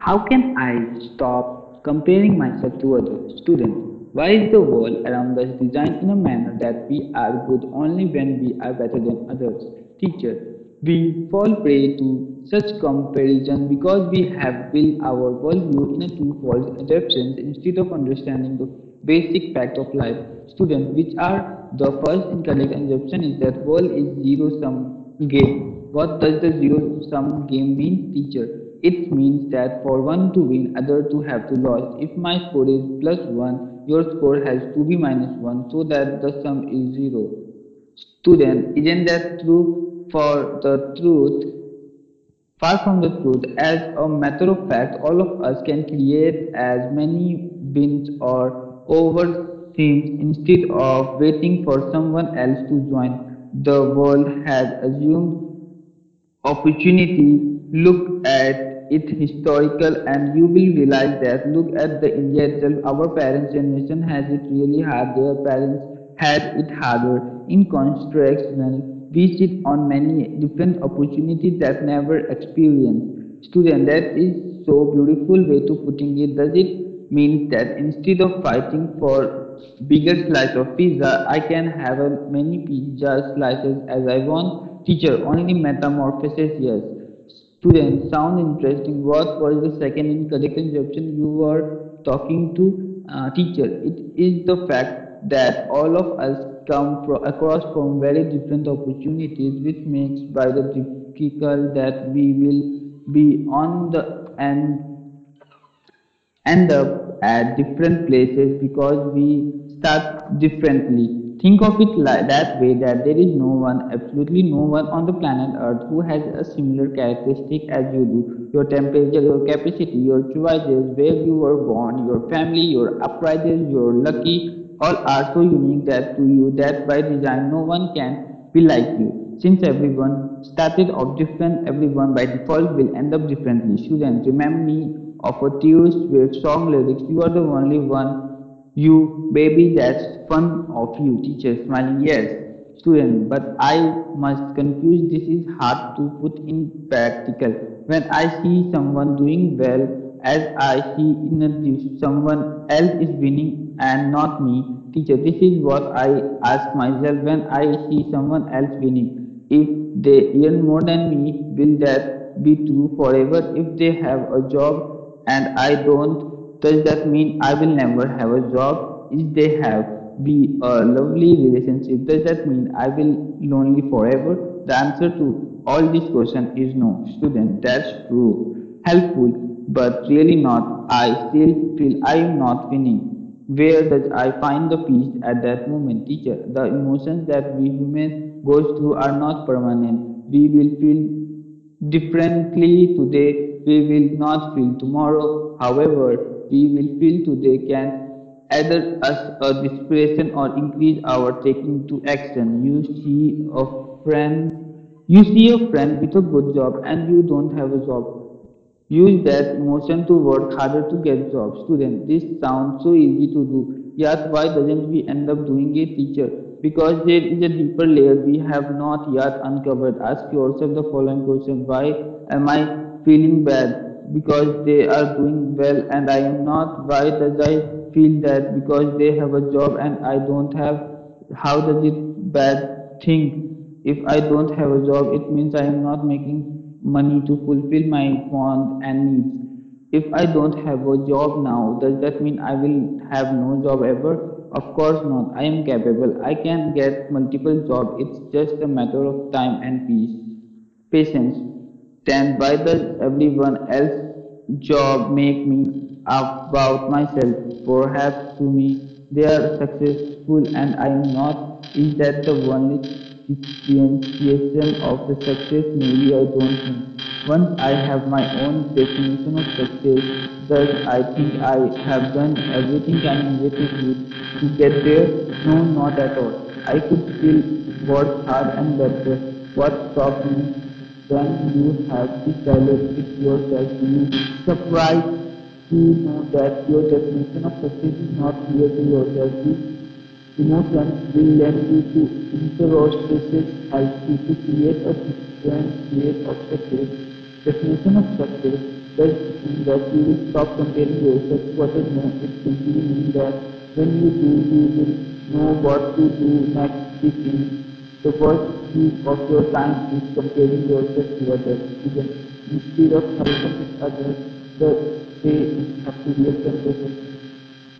How can I stop comparing myself to other students? why is the world around us designed in a manner that we are good only when we are better than others? Teacher, we fall prey to such comparison because we have built our worldview in a two-fold adaptation instead of understanding the basic fact of life. Students, which are the first incorrect assumption is that world is zero-sum game. What does the zero-sum game mean, teacher? It means that for one to win, other to have to lose. If my score is plus 1, your score has to be minus 1 so that the sum is 0. Student, isn't that true for the truth? Far from the truth, as a matter of fact, all of us can create as many bins or over teams instead of waiting for someone else to join. The world has assumed opportunity. Look at it historical and you will realize that. Look at the India itself. Our parents generation has it really hard. Their parents had it harder. In construction we sit on many different opportunities that never experienced. Student that is so beautiful way to putting it. Does it mean that instead of fighting for bigger slice of pizza i can have many pizza slices as i want? Teacher only metamorphosis yes Students, sound interesting. What was the second incorrect assumption you were talking to uh, teacher? It is the fact that all of us come across from very different opportunities, which makes by the difficult that we will be on the and end up at different places because we start differently. Think of it like that way that there is no one, absolutely no one on the planet Earth who has a similar characteristic as you do. Your temperature, your capacity, your choices, where you were born, your family, your uprisings, your lucky, all are so unique that to you that by design no one can be like you. Since everyone started off different, everyone by default will end up differently. Students, remember me of a Taylor Swift song lyrics, you are the only one you, baby, that's fun of you. Teacher smiling, yes. Student, but I must confuse this is hard to put in practical. When I see someone doing well, as I see in a someone else is winning and not me. Teacher, this is what I ask myself when I see someone else winning. If they earn more than me, will that be true forever? If they have a job and I don't, does that mean I will never have a job? If they have be a lovely relationship, does that mean I will lonely forever? The answer to all these questions is no. Student, that's true. Helpful, but really not. I still feel I am not winning. Where does I find the peace at that moment? Teacher, the emotions that we humans goes through are not permanent. We will feel differently today. We will not feel tomorrow. However, we will feel today can either us a desperation or increase our taking to action. You see a friend, you see a friend with a good job and you don't have a job. Use that emotion to work harder to get job. Student, this sounds so easy to do. Yet why doesn't we end up doing it, teacher? Because there is a deeper layer we have not yet uncovered. Ask yourself the following question. Why am I feeling bad? Because they are doing well and I am not? Why does I feel that because they have a job and I don't have? How does it bad thing? If I don't have a job, it means I am not making money to fulfill my wants and needs. If I don't have a job now, does that mean I will have no job ever? Of course not. I am capable. I can get multiple jobs. It's just a matter of time and peace. Patience then why does everyone else job make me about myself? Perhaps to me they are successful and I am not. Is that the only differentiation of the success? Maybe I don't know. Once I have my own definition of success, thus I think I have done everything I needed to do to get there? No, not at all. I could still work hard and better. What stopped me when you have developed with yourself, you surprised to know that your definition of success is not clear to yourself. These emotions will lend you to introspection, help you to create a different way of success. Definition of success Does mean that you will stop comparing yourself to others? No, it simply means that when you do, you will know what to do next. The first use of your time is comparing yourself to others. Instead of helping others, the day is have to be a